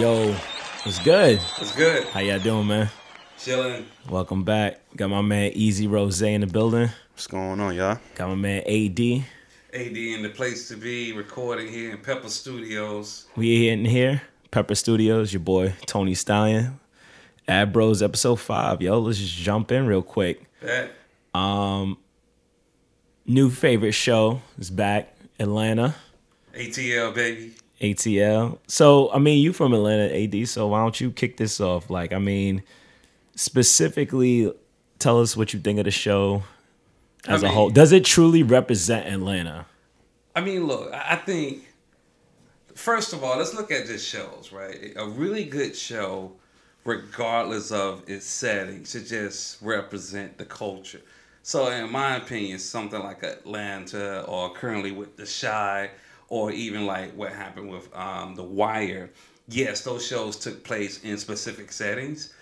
Yo, what's good? It's good. How y'all doing, man? Chilling. Welcome back. Got my man Easy Rose in the building. What's going on, y'all? Got my man AD. AD in the place to be, recording here in Pepper Studios. We in here, Pepper Studios. Your boy Tony Stallion. Ad Bros episode five. Yo, let's just jump in real quick. That um, New favorite show is back. Atlanta. ATL baby. ATL. So, I mean, you from Atlanta, AD, so why don't you kick this off? Like, I mean, specifically tell us what you think of the show as I a mean- whole. Does it truly represent Atlanta? I mean, look, I I think first of all, let's look at just shows, right? A really good show, regardless of its setting, should just represent the culture. So, in my opinion, something like Atlanta, or currently with The Chi, or even like what happened with um, The Wire. Yes, those shows took place in specific settings,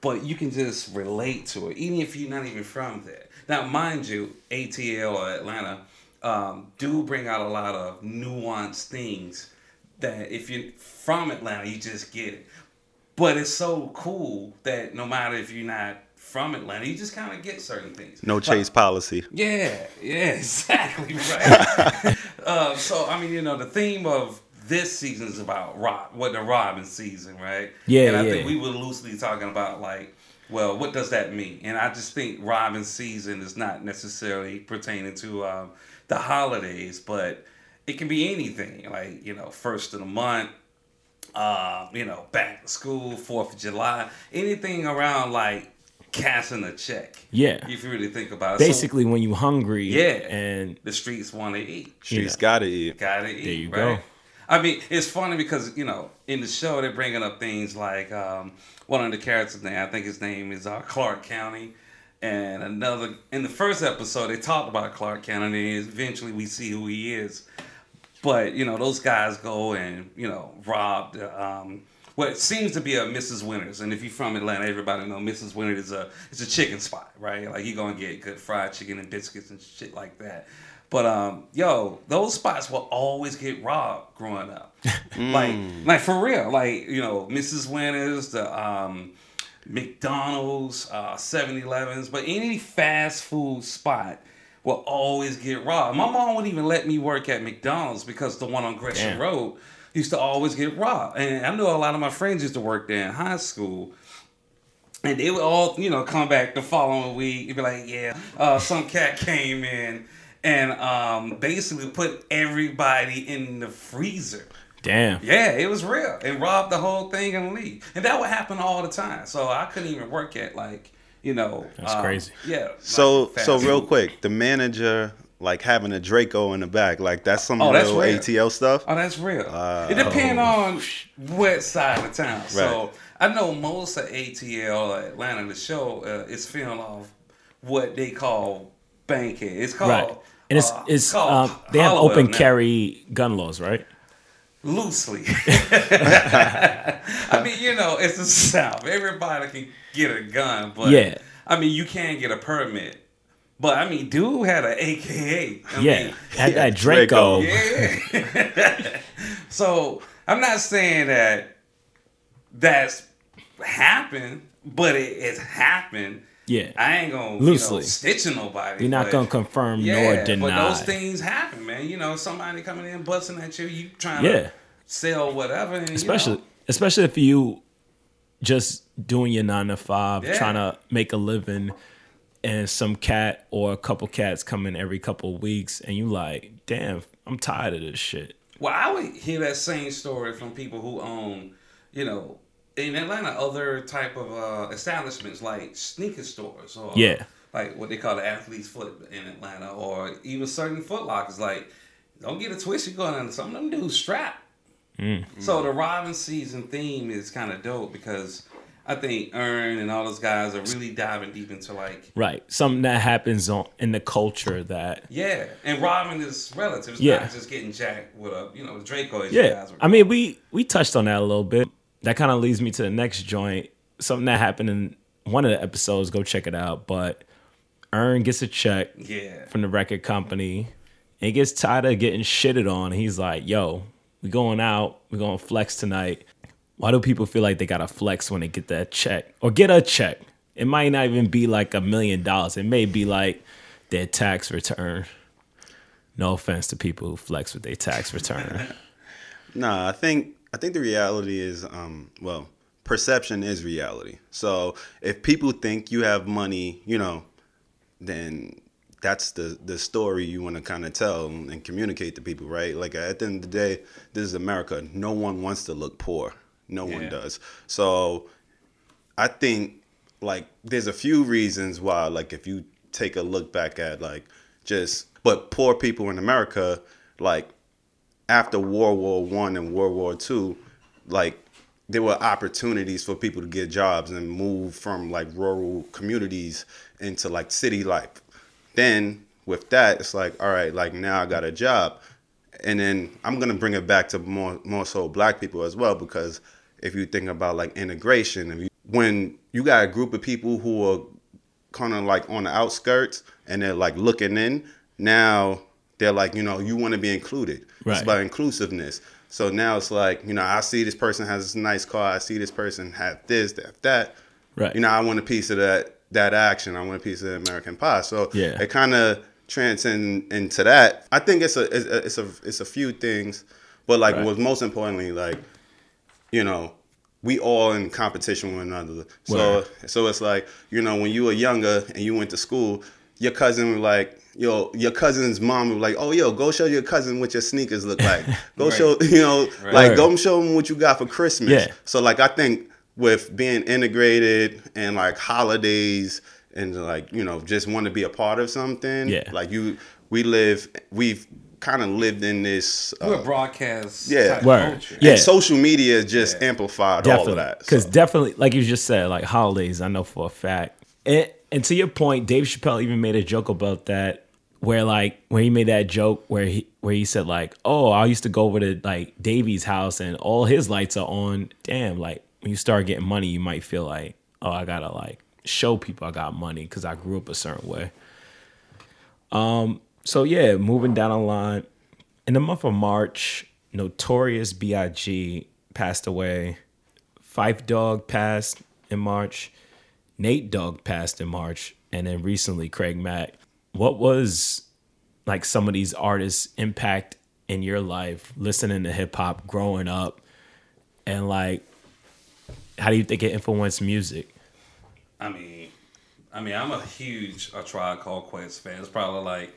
but you can just relate to it, even if you're not even from there. Now, mind you, ATL or Atlanta um, do bring out a lot of nuanced things that if you're from Atlanta, you just get it. But it's so cool that no matter if you're not from Atlanta, you just kind of get certain things. No Like- chase policy. yeah, yeah, exactly right. uh, so I mean, you know, the theme of this season is about Rob, what the Robbin' season, right? Yeah, And I yeah. think we were loosely talking about like, well, what does that mean? And I just think Robbin' season is not necessarily pertaining to um, the holidays, but it can be anything. Like you know, first of the month, uh, you know, back to school, Fourth of July, anything around like cashing a check. Yeah. If you really think about it. So- Basically, when you hungry, yeah. and the streets want to eat. Streets Yeah. gotta eat. Gotta eat. There you right? go. I mean, it's funny because you know in the show they're bringing up things like um, one of the characters' name. I think his name is uh, Clark County, and another in the first episode they talked about Clark County, and eventually we see who he is. But you know those guys go and you know rob the, um, what seems to be a Mrs. Winner's, and if you're from Atlanta, everybody know Mrs. Winner's is a it's a chicken spot, right? Like you're gonna get good fried chicken and biscuits and shit like that. But um, yo, those spots will always get robbed growing up. like, like for real. Like you know, Mrs. Winner's, the um, McDonald's, uh, 7-Elevens, but any fast food spot will always get robbed. My mom wouldn't even let me work at McDonald's because the one on Gresham. Road used to always get robbed. And I know a lot of my friends used to work there in high school. And they would all, you know, come back the following week and be like, yeah, uh, some cat came in and um, basically put everybody in the freezer. damn. Yeah, it was real. And robbed the whole thing and leave. And that would happen all the time. So I couldn't even work at like, you know. That's um, crazy. Yeah. So like so real quick, the manager like having a Draco in the back, like that's some Oh, that's real real. ATL stuff. Oh, that's real. Uh, it depends on what side of town. Right. So I know most of ATL or Atlanta, the show uh, is filmed off what they call bankhead. It's called Right. And it's uh, it's called um, they have open now. carry gun laws, right? loosely. I mean, you know, it's the South. Everybody can get a gun, but Yeah. I mean, you can get a permit. But I mean, dude had an AKA. I yeah, mean, had yeah, that Draco. Draco. yeah. so I'm not saying that that's happened, but it has happened. Yeah. I ain't gonna Loosely. You know, stitching nobody. You're not but- gonna confirm yeah, nor But those things happen, man. You know, somebody coming in busting at you, you trying Yeah. to sell whatever, and, you especially know, especially if you just doing your nine to five, Yeah. trying to make a living, and some cat or a couple cats come in every couple of weeks, and you like, damn, I'm tired of this shit. Well, I would hear that same story from people who own, you know, in Atlanta, other type of uh, establishments like sneaker stores or Yeah. like what they call the athlete's foot in Atlanta, or even certain Foot Lockers. Like, don't get a twist, you're going to some of them dudes strap. Mm. So the Robbin' season theme is kind of dope because I think Earn and all those guys are really diving deep into like Right, something that happens on in the culture that. yeah, and Robin is relative. Yeah. not just getting jacked with a you know Draco. Yeah, I mean, we we touched on that a little bit. That kind of leads me to the next joint. Something that happened in one of the episodes. Go check it out. But Earn gets a check yeah. from the record company. And he gets tired of getting shitted on. He's like, yo, we going out. we going to flex tonight. Why do people feel like they gotta flex when they get that check or get a check? It might not even be like a million dollars. It may be like their tax return. No offense to people who flex with their tax return. Nah, I think I think the reality is, um, well, perception is reality. So if people think you have money, you know, then that's the the story you want to kind of tell and communicate to people, right? Like at the end of the day, this is America. No one wants to look poor. No one does. So I think like there's a few reasons why like if you take a look back at like just but poor people in America like after World War One and World War Two, like there were opportunities for people to get jobs and move from like rural communities into like city life. Then with that, it's like, all right, like now I got a job. And then I'm gonna bring it back to more more so black people as well, because if you think about like integration, if you, when you got a group of people who are kind of like on the outskirts and they're like looking in, now they're like, you know, you want to be included. Right. It's about inclusiveness. So now it's like, you know, I see this person has this nice car. I see this person have this, that, that. Right. You know, I want a piece of that that action. I want a piece of the American pie. So Yeah. it kind of transcends into that. I think it's a it's a it's a, it's a few things, but like Right. what's most importantly, like you know, we all in competition with one another. So so it's like, you know, when you were younger and you went to school, your cousin was like, yo, your cousin's mom was like, oh, yo, go show your cousin what your sneakers look like. Go Right. show, you know, Right. like Word. go show them what you got for Christmas. Yeah. So like, I think with being integrated and like holidays and like, you know, just want to be a part of something. Yeah. Like you, we live, we've kind of lived in this. We're Uh, broadcast yeah. type Word. culture. Yeah. and social media just Yeah. amplified all of that. because so. definitely like you just said like holidays i know for a fact and, and to your point dave chappelle even made a joke about that where like when he made that joke where he where he said like oh i used to go over to like davy's house and all his lights are on damn like when you start getting money you might feel like oh i gotta like show people i got money because i grew up a certain way um so yeah moving down the line in the month of march notorious big passed away Phife Dawg passed in March. Nate Dogg passed in March, and then recently Craig Mack. What was like some of these artists' impact in your life, listening to hip hop, growing up, and like, how do you think it influenced music? I mean, I mean, I'm a huge A Tribe Called Quest fan. It's probably like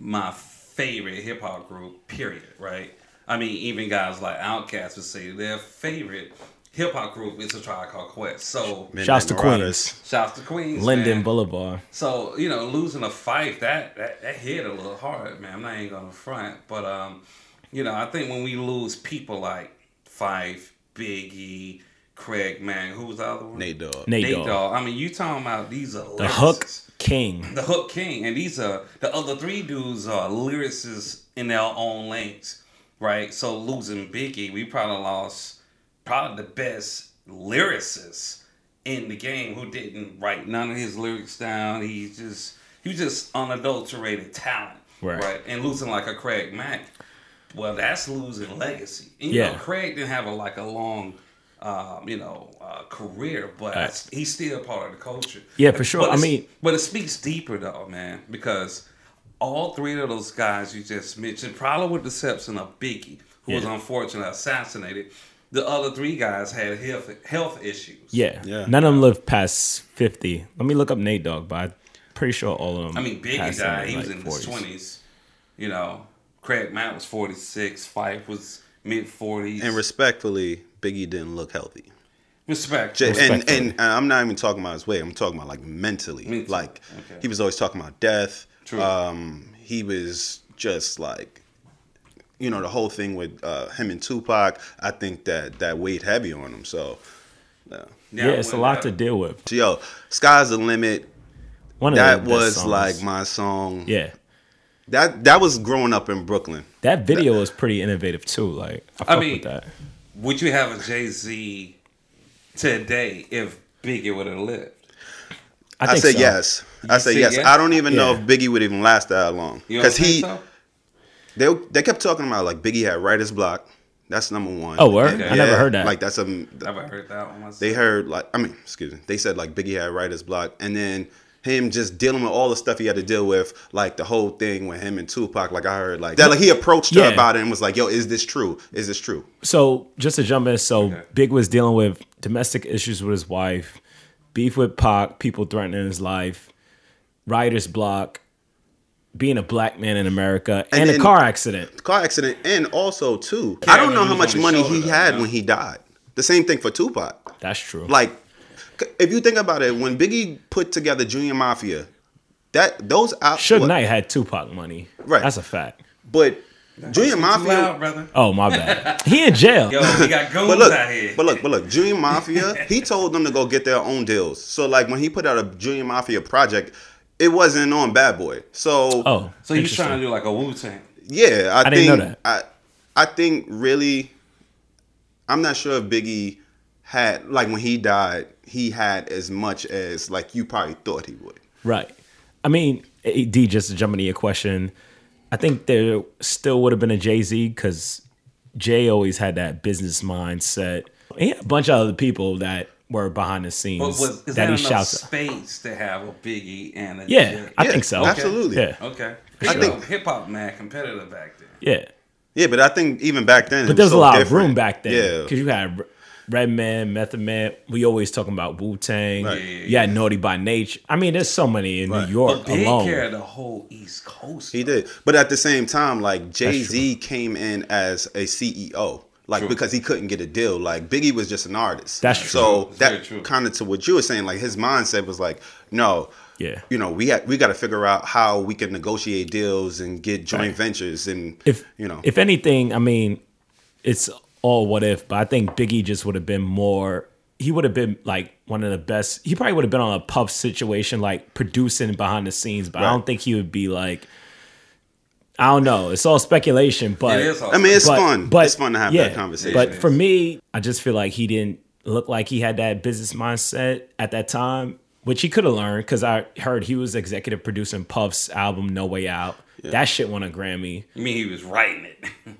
my favorite hip hop group. Period. Right. I mean, even guys like Outkast would say their favorite hip hop group is A Tribe Called Quest. So Midnight Shouts to Marauders. Queens, shouts to Queens, Linden man. Boulevard. So you know, losing a Phife that, that that hit a little hard, man. I'm not even gonna front, but um, you know, I think when we lose people like Phife, Biggie, Craig, man, who was the other one? Nate Dogg. Nate, Nate Dogg. Dogg. I mean, you talking about these are the Hook lyricists. King. the Hook King, and these are the other three dudes are lyricists in their own lanes, right? So losing Biggie, we probably lost probably the best lyricist in the game who didn't write none of his lyrics down. He just he was just unadulterated talent, Right. And losing like a Craig Mack, well, that's losing legacy. And, Yeah. know, Craig didn't have a like a long. Um, you know, uh, career, but Right. he's still part of the culture. Yeah, for sure. But I mean- but it speaks deeper though, man, because all three of those guys you just mentioned, probably with the exception of Biggie, who was unfortunately assassinated, the other three guys had health health issues. Yeah. Yeah. None of them lived past 50. Let me look up Nate Dogg, but I'm pretty sure all of them. I mean, Biggie died; in he was like in 40s. his twenties. You know, Craig Mack was forty six. Phife was mid forties. And respectfully, Biggie didn't look healthy. respect. J- and, and and I'm not even talking about his weight. I'm talking about like mentally. Mentally, Like okay. he was always talking about death. True. Um, he was just like, you know, the whole thing with uh, him and Tupac. I think that that weighed heavy on him. So, yeah. Yeah, it's a lot to deal with. So, yo, sky's the limit. One of That the was songs. like my song. Yeah. That that was growing up in Brooklyn. That video was pretty innovative too. Like I, fuck mean, with that. Would you have a Jay Z today if Biggie would have lived? I, I, think said so. yes. I You said say yes. yes? I don't even know if Biggie would even last that long because he so? they they kept talking about like Biggie had writer's block. That's number one. Oh, word? And, I never heard that. Like that's a Never heard that one. they heard like I mean, excuse me. They said like Biggie had writer's block, and then him just dealing with all the stuff he had to deal with, like the whole thing with him and Tupac. Like I heard like that, like he approached her Yeah. about it and was like, "Yo, is this true? Is this true?" So just to jump in, so Okay. Big was dealing with domestic issues with his wife, beef with Pac, people threatening his life, writer's block, being a black man in America, and, And a car accident. Car accident, and also too, I don't know how much money he had when he died. The same thing for Tupac. That's true. Like, if you think about it, when Biggie put together Junior Mafia, that those out, Suge what- Knight had Tupac money. Right. That's a fact. but Junior Mafia. loud, brother. Oh my bad. he in jail. Yo, we got goons But look, out here. but look, but look, Junior Mafia, he told them to go get their own deals. So like when he put out a Junior Mafia project, it wasn't on Bad Boy. So Oh, so you interesting. trying to do like a Wu Tang? yeah, I, I think didn't know that. I I think really I'm not sure if Biggie had like when he died, he had as much as like you probably thought he would. Right. I mean, eh, D, just to jump into your question, I think there still would have been a Jay Z because Jay always had that business mindset. He had a bunch of other people that were behind the But scenes was, is that that he enough shouts. space to have a Biggie and a Yeah, Jay? I Yeah, think so. absolutely. Yeah, Okay. I I think- think hip hop man competitive back then. yeah. Yeah, but I think even back then, But it there was so a lot of room back then. Yeah, because you had Redman, Method Man. We always talking about Wu Tang. Right. Yeah, yeah, You had Naughty by Nature. I mean, there's so many in Right. New York But Big alone. carried the whole East Coast. He did. But at the same time, like Jay Z came in as a CEO. Like True. because he couldn't get a deal. Like Biggie was just an artist. That's true. So It's very that kind of to what you were saying, like his mindset was like, no, Yeah. you know, we had we got to figure out how we can negotiate deals and get joint Right. ventures and if you know, if anything, I mean, it's all what if, but I think Biggie just would have been more. He would have been like one of the best. He probably would have been on a puff situation, like producing behind the scenes. But I don't think he would be like. I don't know. It's all speculation, but it is. I mean, it's but- fun. But it's fun to have yeah, that conversation. But for me, I just feel like he didn't look like he had that business mindset at that time, which he could have learned because I heard he was executive producing Puff's album No Way Out. That shit won a Grammy. You mean he was writing it?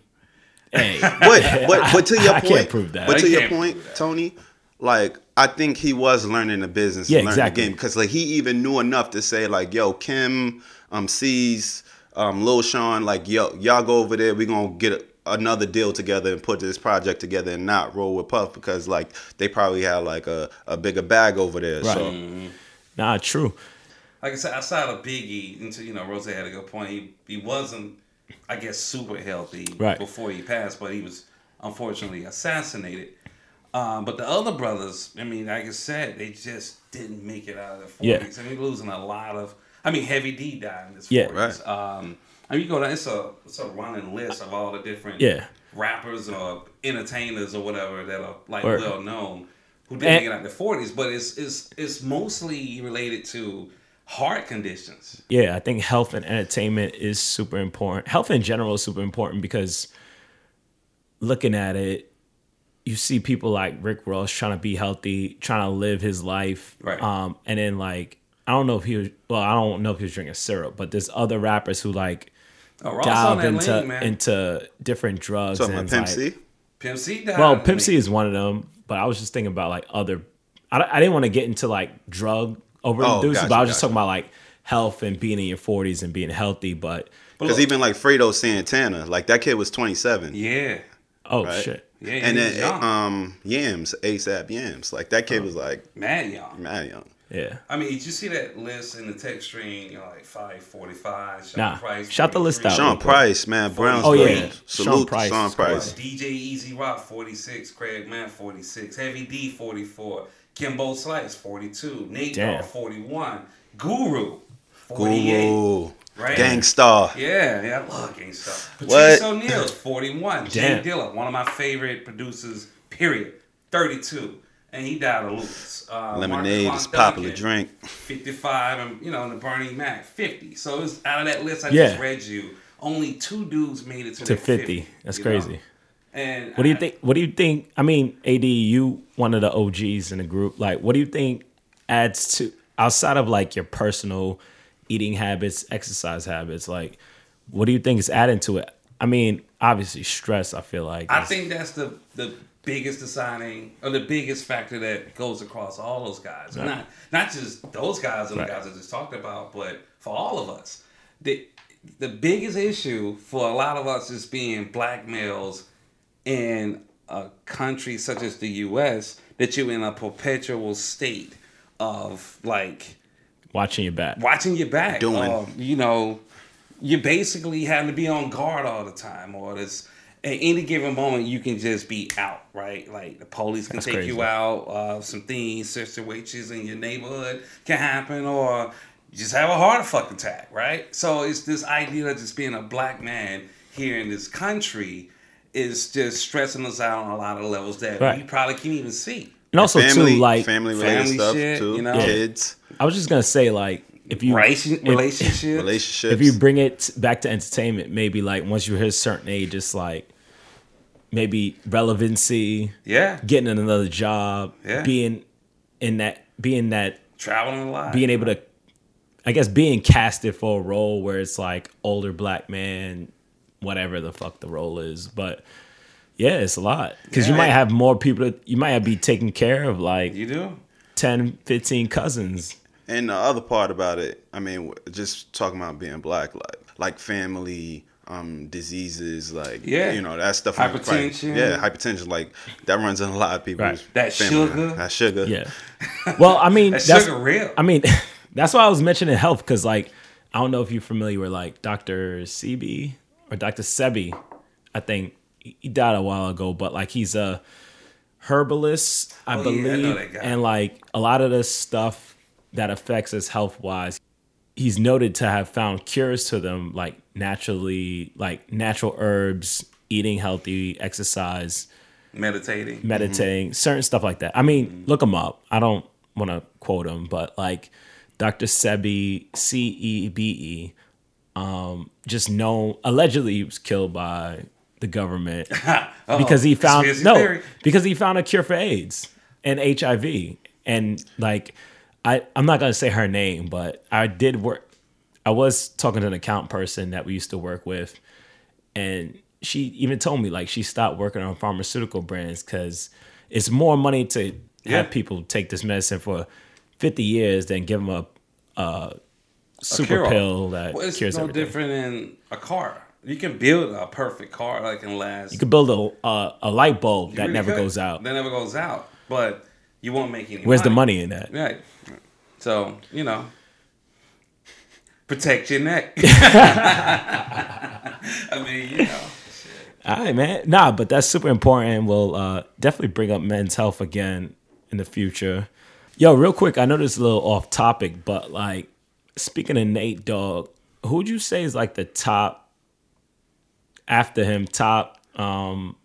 Hey, but but but to your I point, can't prove that. But I to your point. Tony, like I think he was learning the business, Yeah, and learning exactly. the game because like he even knew enough to say like, "Yo, Kim, um, Cease, um, Lil Sean, like, yo, y'all go over there. We gonna get a, another deal together and put this project together and not roll with Puff because like they probably had like a, a bigger bag over there. Right. So nah, true. like I said, outside of Biggie, until you know, Rose had a good point. He he wasn't, I guess, super healthy Right. before he passed, but he was unfortunately assassinated. Um, but the other brothers, I mean, like I said, they just didn't make it out of their Yeah. forties. I mean, losing a lot of. I mean, Heavy D died in his Yeah. forties. Um, I mean, you go down. It's a it's a running list of all the different Yeah. rappers or entertainers or whatever that are like Word. well known who didn't And- make it out in their forties, but it's it's it's mostly related to heart conditions. Yeah, I think health and entertainment is super important. Health in general is super important because looking at it, you see people like Rick Ross trying to be healthy, trying to live his life. Right. Um, and then like I don't know if he was well, I don't know if he was drinking syrup, but there's other rappers who like Oh, Ross on delve that into lane, into different drugs. talking and Pimp like- C. Pimp C died. Well, I Pimp C mean, is one of them, but I was just thinking about like other. I, I didn't want to get into like drug overdoses, Oh, gotcha, but I was just gotcha. talking about like health and being in your forties and being healthy. But Because even like Fredo Santana, like that kid was 27. Yeah, oh Right. shit, yeah, and then young. um Yams, ASAP Yams, like that kid was like mad young. mad young. yeah. I mean, did you see that list in the text string? You know, like five forty five. Sean Nah. Price. Shout the list 43. out. Sean. Price, man, Browns. Oh, yeah. Salute Sean Price Sean is Price. DJ E-Z Rock, 46. Craig Mack 46. Heavy D, 44. Kimbo Slice, 42. Nate Damn. Dogg, 41. Guru, 48. Guru, Right? Gang Starr. Yeah, yeah, I love Gang Starr. What? Patrice O'Neal, 41. J Dilla, one of my favorite producers, period, 32. And he died of lupus. Uh, Lemonade is popular drink. 55, and you know, and the Bernie Mac, 50. So it's out of that list I Yeah. just read you, only two dudes made it to, To their fifty, that's crazy. know? And What do you I- think? What do you think? I mean, Ad, you one of the OGs in the group. Like, what do you think adds to outside of like your personal eating habits, exercise habits? Like, what do you think is adding to it? I mean, obviously stress. I feel like I think that's the the biggest deciding or the biggest factor that goes across all those guys. And Not not just those guys and Right. the guys I just talked about, but for all of us. The the biggest issue for a lot of us is being black males in a country such as the US that you're in a perpetual state of like watching your back. watching your back. Doing. Or, you know, you're basically having to be on guard all the time, or this at any given moment you can just be out, right? Like the police can That's take crazy. you out. Uh, some things, situations in your neighborhood can happen, or you just have a heart fucking attack, right? So it's this idea of just being a black man here in this country is just stressing us out on a lot of levels that we Right. probably can't even see. And also family, too, like family related family stuff shit, too. you know? Kids, I was just gonna say, like if you Relation, if- relationships. relationships. if you bring it back to entertainment, maybe like once you hit a certain age, it's like maybe relevancy, yeah. getting another job, Yeah. being in that, being that, Traveling a lot. being able to, I guess, being casted for a role where it's like older black man, whatever the fuck the role is, but. Yeah, it's a lot because you Yeah. might have more people. That, you might have be taking care of like You do? 10, 15 cousins. And the other part about it, I mean, just talking about being black, like like family um, diseases, like Yeah. you know that stuff. like- Hypertension. yeah, hypertension, like that runs in a lot of people's Right. That family. sugar. That sugar. Yeah. Well, I mean, That's that's sugar real. I mean, that's why I was mentioning health because, like, I don't know if you're familiar with like Dr. Sebi or Dr. Sebi. I think he died a while ago, but like he's a herbalist, I Oh, yeah, I believe, that guy. and like a lot of the stuff that affects us health wise. He's noted to have found cures to them, like naturally, like natural herbs, eating healthy, exercise, Meditating. Mm-hmm. meditating, certain stuff like that. I mean, mm-hmm. look him up. I don't want to quote him, but like Dr. Sebi, C E B E, um, just known allegedly he was killed by the government because he found no theory. because he found a cure for AIDS and HIV and like I I'm not gonna say her name, but I did work. I was talking to an account person that we used to work with, and she even told me like she stopped working on pharmaceutical brands because it's more money to Yeah. have people take this medicine for 50 years than give them a, a super pill that Well, it's cures no everything. different than a car. You can build a perfect car that can last. You can build a a, a light bulb that really never could. goes out. That never goes out. But you won't make any Where's the money in that? Right. So, you know, protect your neck. I mean, you know. All right, man. Nah, but that's super important, we'll uh, definitely bring up men's health again in the future. Yo, real quick, I know this is a little off topic, but like speaking of Nate Dogg, who would you say is like the top after him, top um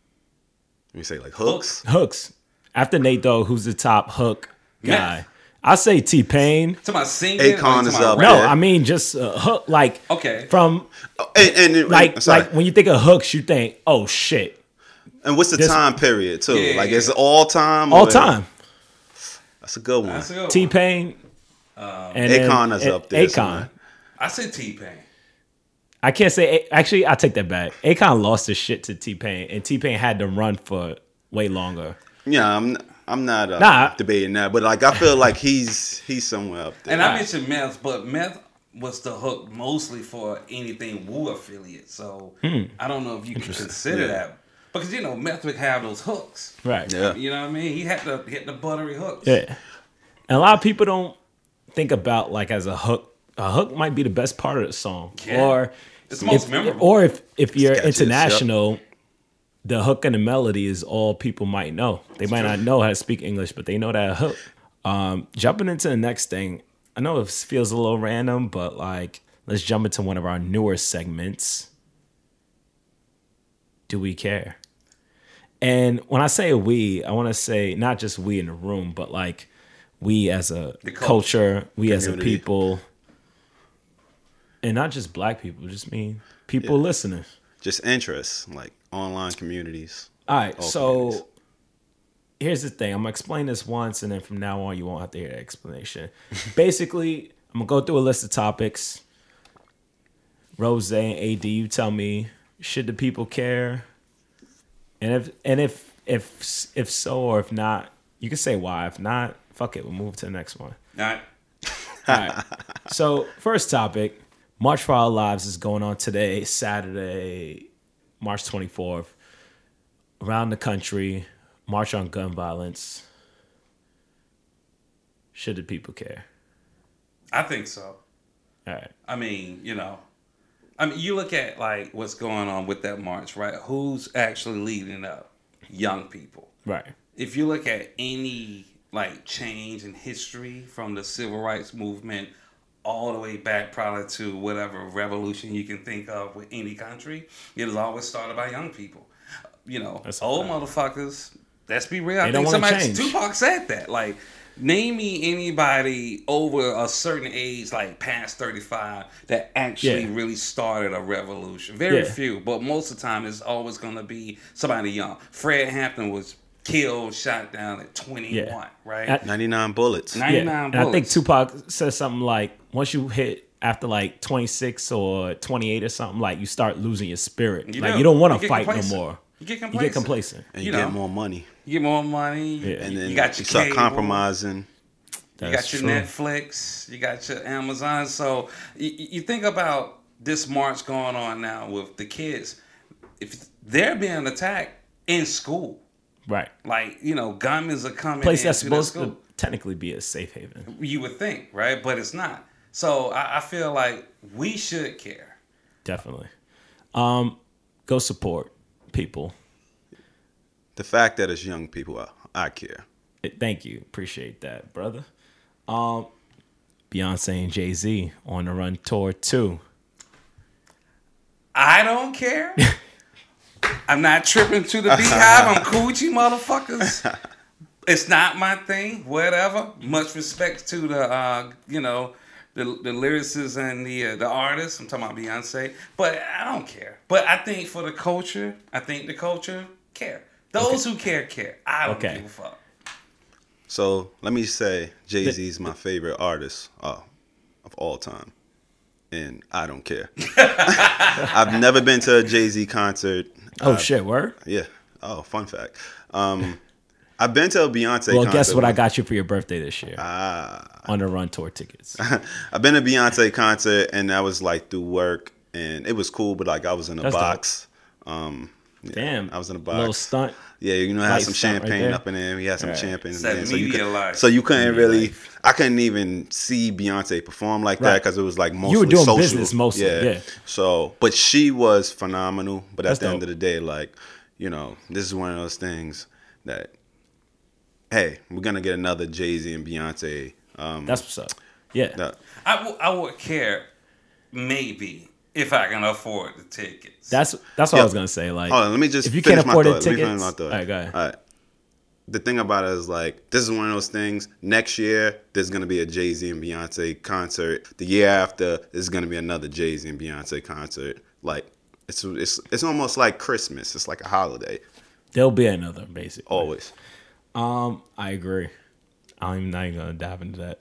We say like hooks. hooks? After Nate Dogg, who's the top hook guy? Meth. I say T Pain. To my singing. Akon or is up? No, Yeah. I mean just uh, hook like Okay. from And, and like sorry. like when you think of hooks, you think, oh shit, and what's the this- time period too? Yeah, like yeah. is all time? all or- time. That's a good one. That's T one. Pain. and then- Akon is up there. Akon. somewhere. I said T Pain. I can't say. Actually, I take that back. Akon lost his shit to T Pain, and T Pain had to run for way longer. Yeah, I'm. I'm not uh, Nah. debating that, but like I feel like he's he's somewhere up there. And I Right. mentioned meth, but meth was the hook mostly for anything Wu affiliate. So Hmm. I don't know if you can consider Yeah. that. Because, you know, meth would have those hooks. Right. Yeah. You know what I mean? He had to hit the buttery hooks. Yeah. And a lot of people don't think about like as a hook. A hook might be the best part of the song, Yeah. or It's the most if, memorable. Or if if you're Sketches, international, the hook and the melody is all people might know. They might not know how to speak English, but they know that hook. Um, jumping into the next thing, I know it feels a little random, but like let's jump into one of our newer segments. Do we care? And when I say we, I want to say not just we in the room, but like we as a culture, culture. we as a people, and not just black people, just mean people listening. Just interests, like online communities. All right, All so communities. here's the thing. I'm gonna explain this once, and then from now on, you won't have to hear the explanation. Basically, I'm gonna go through a list of topics. Rose and AD, you tell me Should the people care? And if and if if if so or if not, you can say why. If not, fuck it. We'll move to the next one. All right. All right. So first topic, March for Our Lives is going on today, Saturday, March 24th. Around the country, march on gun violence. Should the people care? I think so. All right. I mean, you know, I mean, you look at like what's going on with that march, right? Who's actually leading up? Young people. Right. If you look at any like change in history from the civil rights movement all the way back probably to whatever revolution you can think of with any country, it was always started by young people. You know, That's old motherfuckers. Let's be real. I They don't think somebody change. Tupac said that. Like, name me anybody over a certain age, like past thirty five, that actually Yeah. really started a revolution. Very Yeah. few, but most of the time it's always gonna be somebody young. Fred Hampton was killed, shot down at twenty one, Yeah. right? At- 99 bullets. Nine- Yeah. 99 And I think. Tupac says something like, once you hit after like 26 or 28 or something, like you start losing your spirit. You like do. you don't want to get fight no more. You get complacent. You complacent. get complacent. and you you, get more money. You get more money. Yeah. And then you got your start cable, compromising. You got your true. Netflix, you got your Amazon. So you, you think about this march going on now with the kids. If they're being attacked in school, Right. like you know, gunmen are coming. Place that's supposed school. to technically be a safe haven. You would think, right? But it's not. So I, I feel like we should care. Definitely. Um, go support people. The fact that it's young people, I, I care. Thank you. Appreciate that, brother. Um, Beyonce and Jay Z on the run tour too. I don't care. I'm not tripping to the BeyHive. I'm coochie motherfuckers. It's not my thing. Whatever. Much respect to the uh, you know the the lyricists and the uh, the artists. I'm talking about Beyonce, but I don't care. But I think for the culture, I think the culture care. Those who care care. I don't Okay. give a fuck. So let me say Jay Z is my favorite artist uh, of all time. And I don't care. I've never been to a Jay Z concert. Oh Uh, shit, word. Yeah. Oh, fun fact. Um, I've been to a Beyonce Well, guess what I got you for your birthday this year Ah. on the run tour tickets. I've been to Beyonce concert and that was like through work and it was cool, but like I was in a That's dope. box. Um, yeah, Damn, I was in a box. Little stunt. Yeah, you know, I had some stunt right champagne up in there. We had some Right. champagne. It's in there. that So you, media could, life. so you couldn't Media really, life. I couldn't even see Beyonce perform like that because it was like mostly you were doing social. business mostly, yeah. So, but she was phenomenal. But at That's the end of the day, like, you know, this is one of those things that, hey, we're gonna get another Jay Z and Beyonce. Um, That's what's up. Yeah. that- I, w- I would care maybe if I can afford the tickets. That's that's what Yeah. I was gonna say. Like, Hold on, let me just if you finish can't my afford the thought. Let me tickets, finish my thought. all right, go ahead. All right. The thing about it is like this is one of those things. Next year there's gonna be a Jay Z and Beyonce concert. The year after there's gonna be another Jay Z and Beyonce concert. Like it's it's it's almost like Christmas. It's like a holiday. there'll be another basically. Always. Um, I agree. I'm not even gonna dive into that.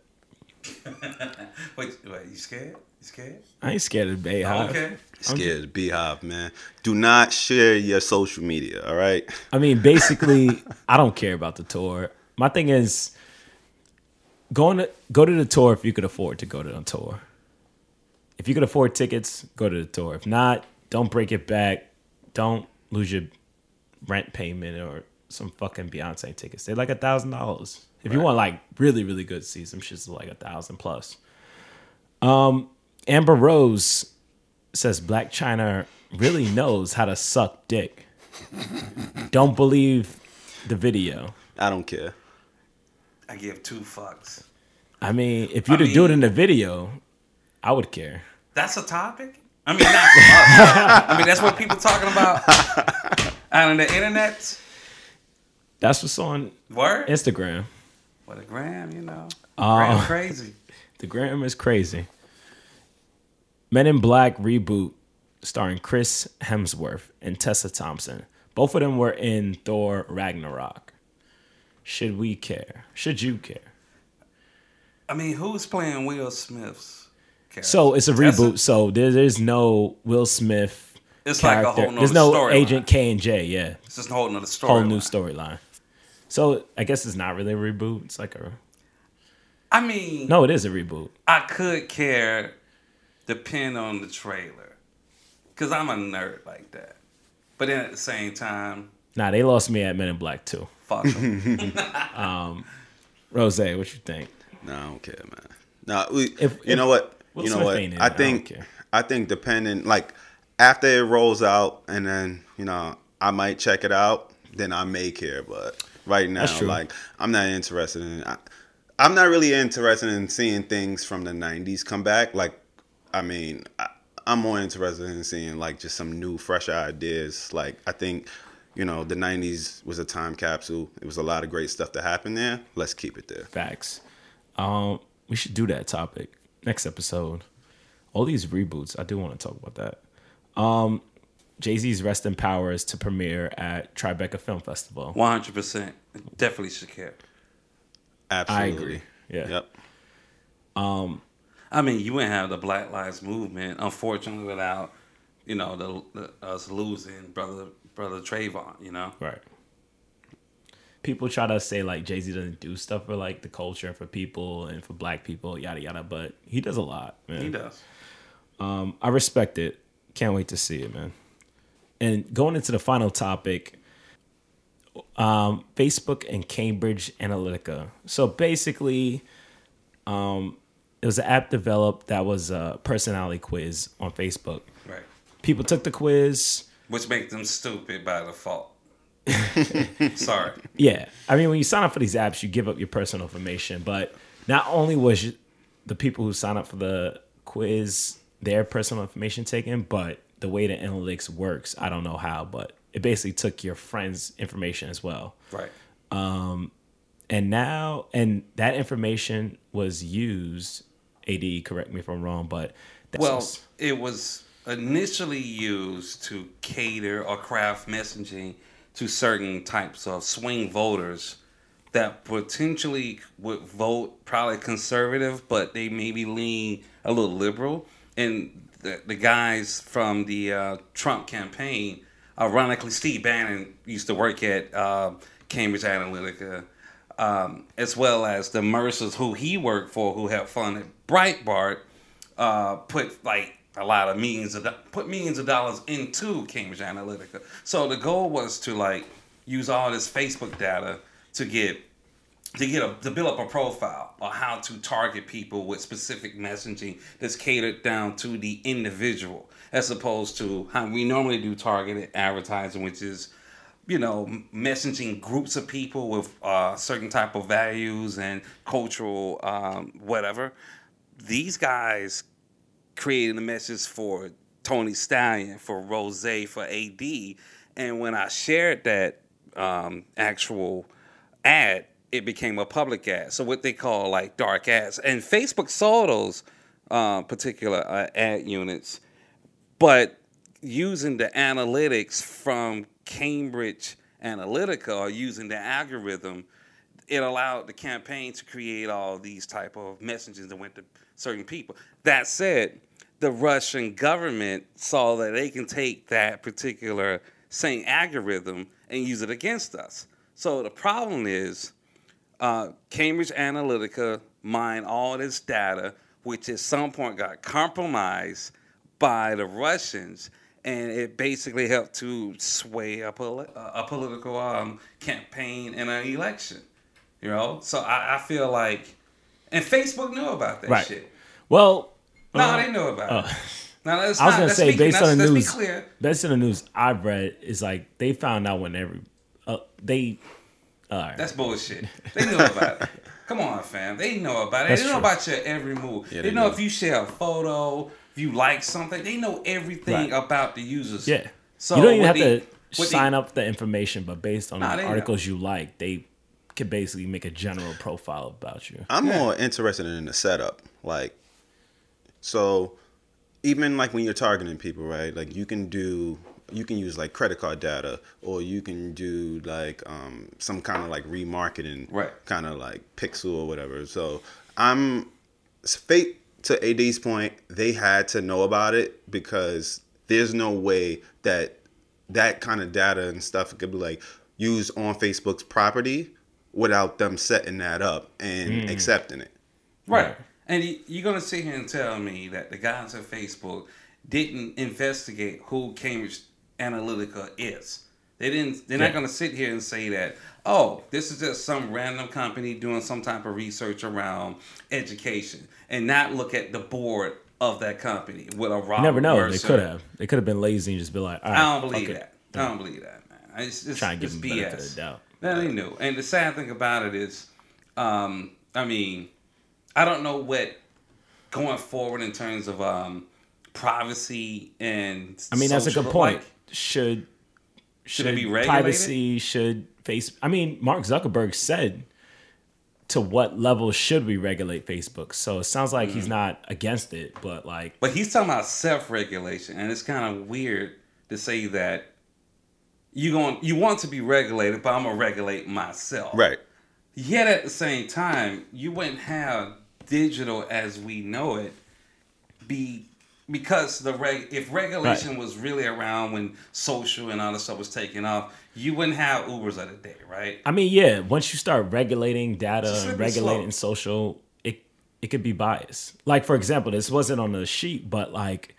wait, wait, you scared? You scared? I ain't scared of the BeyHive. Okay. Scared of the BeyHive, man. Do not share your social media. All right. I mean, basically, I don't care about the tour. My thing is going to go to the tour if you could afford to go to the tour. If you could afford tickets, go to the tour. If not, don't break it back. Don't lose your rent payment or some fucking Beyonce tickets. They're like a thousand dollars. If you want like really, really good seats, some shit's like a thousand plus. Um, Amber Rose says Blac Chyna really knows how to suck dick. Don't believe the video. I don't care. I give two fucks. I mean, if you I to do it in the video, I would care. That's a topic? I mean, not. I mean, that's what people talking about out on the internet. That's what's on Word? Instagram. What a gram, you know. Oh. Gram crazy. The gram is crazy. Men in Black reboot starring Chris Hemsworth and Tessa Thompson. Both of them were in Thor Ragnarok. Should we care? Should you care? I mean, who's playing Will Smith's character? So it's a Tessa? reboot. So there, there's no Will Smith. It's like a character. whole nother story. There's no. Agent K and J. Yeah, It's just a whole nother story. whole new storyline. So I guess it's not really a reboot. It's like a I mean, no, it is a reboot. I could care, depend on the trailer, because I'm a nerd like that. But then at the same time, Nah, they lost me at Men in Black too. fuck 'em. Um Rose, what you think? No, I don't care, man. No, we, If- you if know what? Will you know Smith what? ain't it, I I think care. I think depending like after it rolls out and then you know I might check it out, then I may care. But right now, That's true. like I'm not interested in. I, I'm not really interested in seeing things from the '90s come back. Like, I mean, I, I'm more interested in seeing like just some new, fresh ideas. Like, I think. You know, the '90s was a time capsule. It was a lot of great stuff that happened there. Let's keep it there. Facts. Um, we should do that topic next episode. All these reboots, I do want to talk about that. Um, Jay Z's Rest in Power is to premiere at Tribeca Film Festival. 100%. Definitely should care. Absolutely. agree. Yeah. Yep. I mean, you wouldn't have the Black Lives Movement, unfortunately, without, you know, the, the us losing brother brother Trayvon, you know? Right. People try to say like Jay Z doesn't do stuff for like the culture and for people and for black people, yada yada, but he does a lot, man. He does. Um, I respect it. Can't wait to see it, man. And going into the final topic, um, Facebook and Cambridge Analytica. So basically, um, it was an app developed that was a personality quiz on Facebook. Right. People took the quiz. Which makes them stupid by default. Sorry. Yeah, I mean, when you sign up for these apps, you give up your personal information. But not only was the people who sign up for the quiz their personal information taken, but the way the analytics works, I don't know how, but it basically took your friend's information as well. Right. Um, And now, and that information was used. Ad, correct me if I'm wrong, but that's Well, just- it was initially used to cater or craft messaging to certain types of swing voters that potentially would vote probably conservative, but they maybe lean a little liberal. And the, the guys from the uh, Trump campaign, ironically, Steve Bannon used to work at uh, Cambridge Analytica, um, as well as the Mercers who he worked for, who helped fund Breitbart, uh, put like a lot of millions of put millions of dollars into Cambridge Analytica. So the goal was to like use all this Facebook data to get to get a to build up a profile on how to target people with specific messaging that's catered down to the individual, as opposed to how we normally do targeted advertising, which is you know messaging groups of people with uh, certain type of values and cultural um, whatever. These guys creating a message for Tony Stallion, for Rose, for AD. And when I shared that um, actual ad, it became a public ad. So what they call like dark ads. And Facebook saw those uh, particular uh, ad units, but using the analytics from Cambridge Analytica or using the algorithm, it allowed the campaign to create all these type of messages that went to certain people. That said, the Russian government saw that they can take that particular same algorithm and use it against us. So the problem is uh, Cambridge Analytica mined all this data, which at some point got compromised by the Russians, and it basically helped to sway a, poli- a political um, campaign in an election. You know, so I, I feel like, and Facebook knew about that right. shit. Well, No, uh, they knew about uh, it. Now, let's I was not- gonna say, be- based on the news, clear. based on the news I've read, is like they found out when every uh, they. All right. That's bullshit. They know about it. Come on, fam. They know about it. That's they know true. about your every move. Yeah, they, they know do. if you share a photo, if you like something. They know everything Right. about the users. yeah. So you don't even have what the- to sign the- up the information, but based on Nah, the they articles you like, they could basically make a general profile about you. I'm Yeah. more interested in the setup. Like, so even like when you're targeting people, right? Like you can do, you can use like credit card data, or you can do like um, some kind of like remarketing, Right. Kind of like pixel or whatever. So I'm fate to AD's point. They had to know about it because there's no way that that kind of data and stuff could be like used on Facebook's property without them setting that up and hmm. accepting it. Right. Right. And you- you're going to sit here and tell me that the guys at Facebook didn't investigate who Cambridge Analytica is. They didn't. They're Yeah. not going to sit here and say that. Oh, this is just some random company doing some type of research around education, and not look at the board of that company with a Robert You never know. They could have. They could have been lazy and just be like, all right, I don't believe fuck it. that. I don't believe that, man. It's, it's, Try and give it's them BS. benefit of the doubt. That ain't new. And the sad thing about it is, um, I mean, I don't know what going forward in terms of um, privacy and. I mean, that's a good point. like, should Should it be regulated? privacy should face? I mean, Mark Zuckerberg said to what level should we regulate Facebook? So it sounds like Mm. he's not against it, but like, But he's talking about self-regulation, and it's kind of weird to say that you going you want to be regulated, but I'm gonna regulate myself. Right. Yet at the same time, you wouldn't have digital as we know it be because the reg if regulation was really around when social and all this stuff was taking off, you wouldn't have Ubers of the day, right? I mean, yeah, once you start regulating data, It's a slippery regulating social, it it could be biased. Like for example, this wasn't on the sheet, but like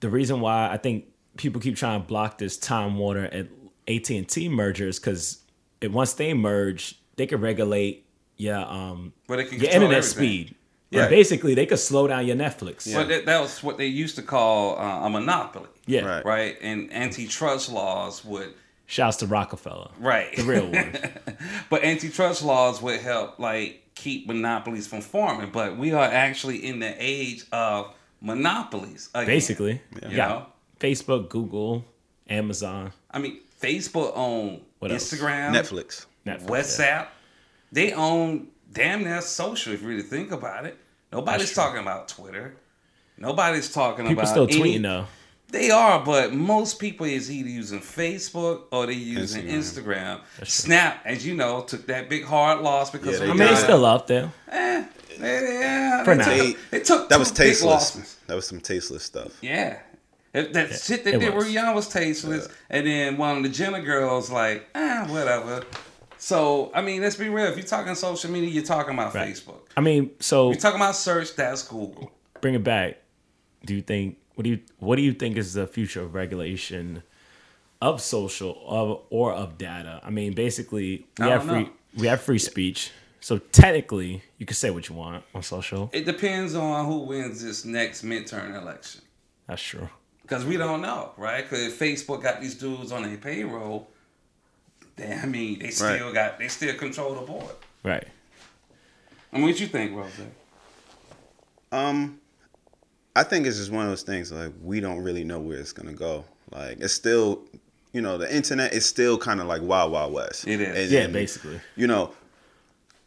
the reason why I think people keep trying to block this Time Warner and AT and T mergers because once they merge, they could regulate yeah um Where they can your internet everything. speed. Yeah. Yeah, basically they could slow down your Netflix. But that, that was what they used to call uh, a monopoly, Yeah, Right. right? And antitrust laws would Shouts to Rockefeller, right the real one. but antitrust laws would help like keep monopolies from forming. But we are actually in the age of monopolies. Again, Basically, you yeah. know. Facebook, Google, Amazon, I mean, Facebook own What else? Instagram, Netflix. Netflix. WhatsApp. They own damn near social. If you really think about it, nobody's That's true. talking about Twitter. Nobody's talking People about still any- tweeting though. They are, but most people is either using Facebook or they using Instagram. Snap, as you know, took that big hard loss because Yeah, of I mean, got it's still out there. Eh, they, yeah, For they now. took, They- they took That was tasteless. That was some tasteless stuff. Yeah. If that shit that it did was. Rihanna was tasteless, and then one of the Jenner girls like, ah, whatever. So I mean, let's be real. If you're talking social media, you're talking about Right. Facebook. I mean, so You're talking about search, that's Google. bring it back. Do you think what do you what do you think is the future of regulation of social of, or of data? I mean, basically we have don't free know. we have free speech. So technically, you can say what you want on social. It depends on who wins this next midterm election. That's true. Because we don't know, right? Because Facebook got these dudes on their payroll, they, I mean, they still Right. got, they still control the board. Right. I mean, what you think, Rose? Um, I think it's just one of those things like we don't really know where it's gonna go. Like it's still, you know, the internet is still kind of like wild, wild west. It is. And- Yeah, and, basically. You know,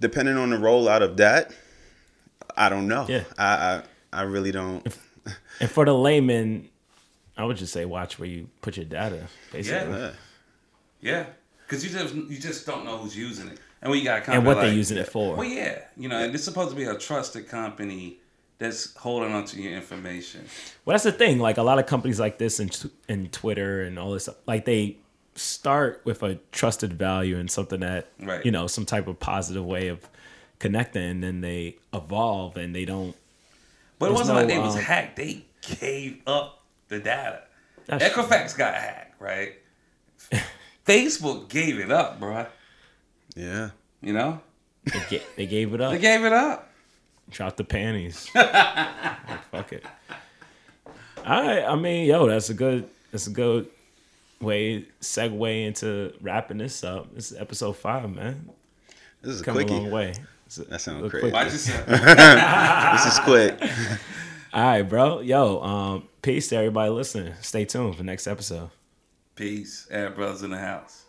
depending on the rollout of that, I don't know. Yeah. I I, I really don't. And for the layman, I would just say watch where you put your data. Basically. Yeah. Yeah. Because you just you just don't know who's using it, and we got And what they're using it for. Well, yeah, you know, and it's supposed to be a trusted company that's holding onto your information. Well, that's the thing. Like a lot of companies like this and and Twitter and all this, stuff. like they start with a trusted value and something that Right. you know some type of positive way of connecting, and then they evolve and they don't. But it wasn't no, like they was um, hacked; they gave up the data. That's Equifax got hacked, right? Facebook gave it up, bro. Yeah. You know, They, ga- they gave it up. they gave it up. Drop the panties. Like, fuck it. All right. I mean, yo, that's a good. That's a good way segue into wrapping this up. This is episode five, man. This is a Come a quickie. long way. It's a- That sounds crazy. quick- Watch. This is quick. All right, bro. Yo, um, peace to everybody listening. Stay tuned for next episode. Peace, and brothers in the house.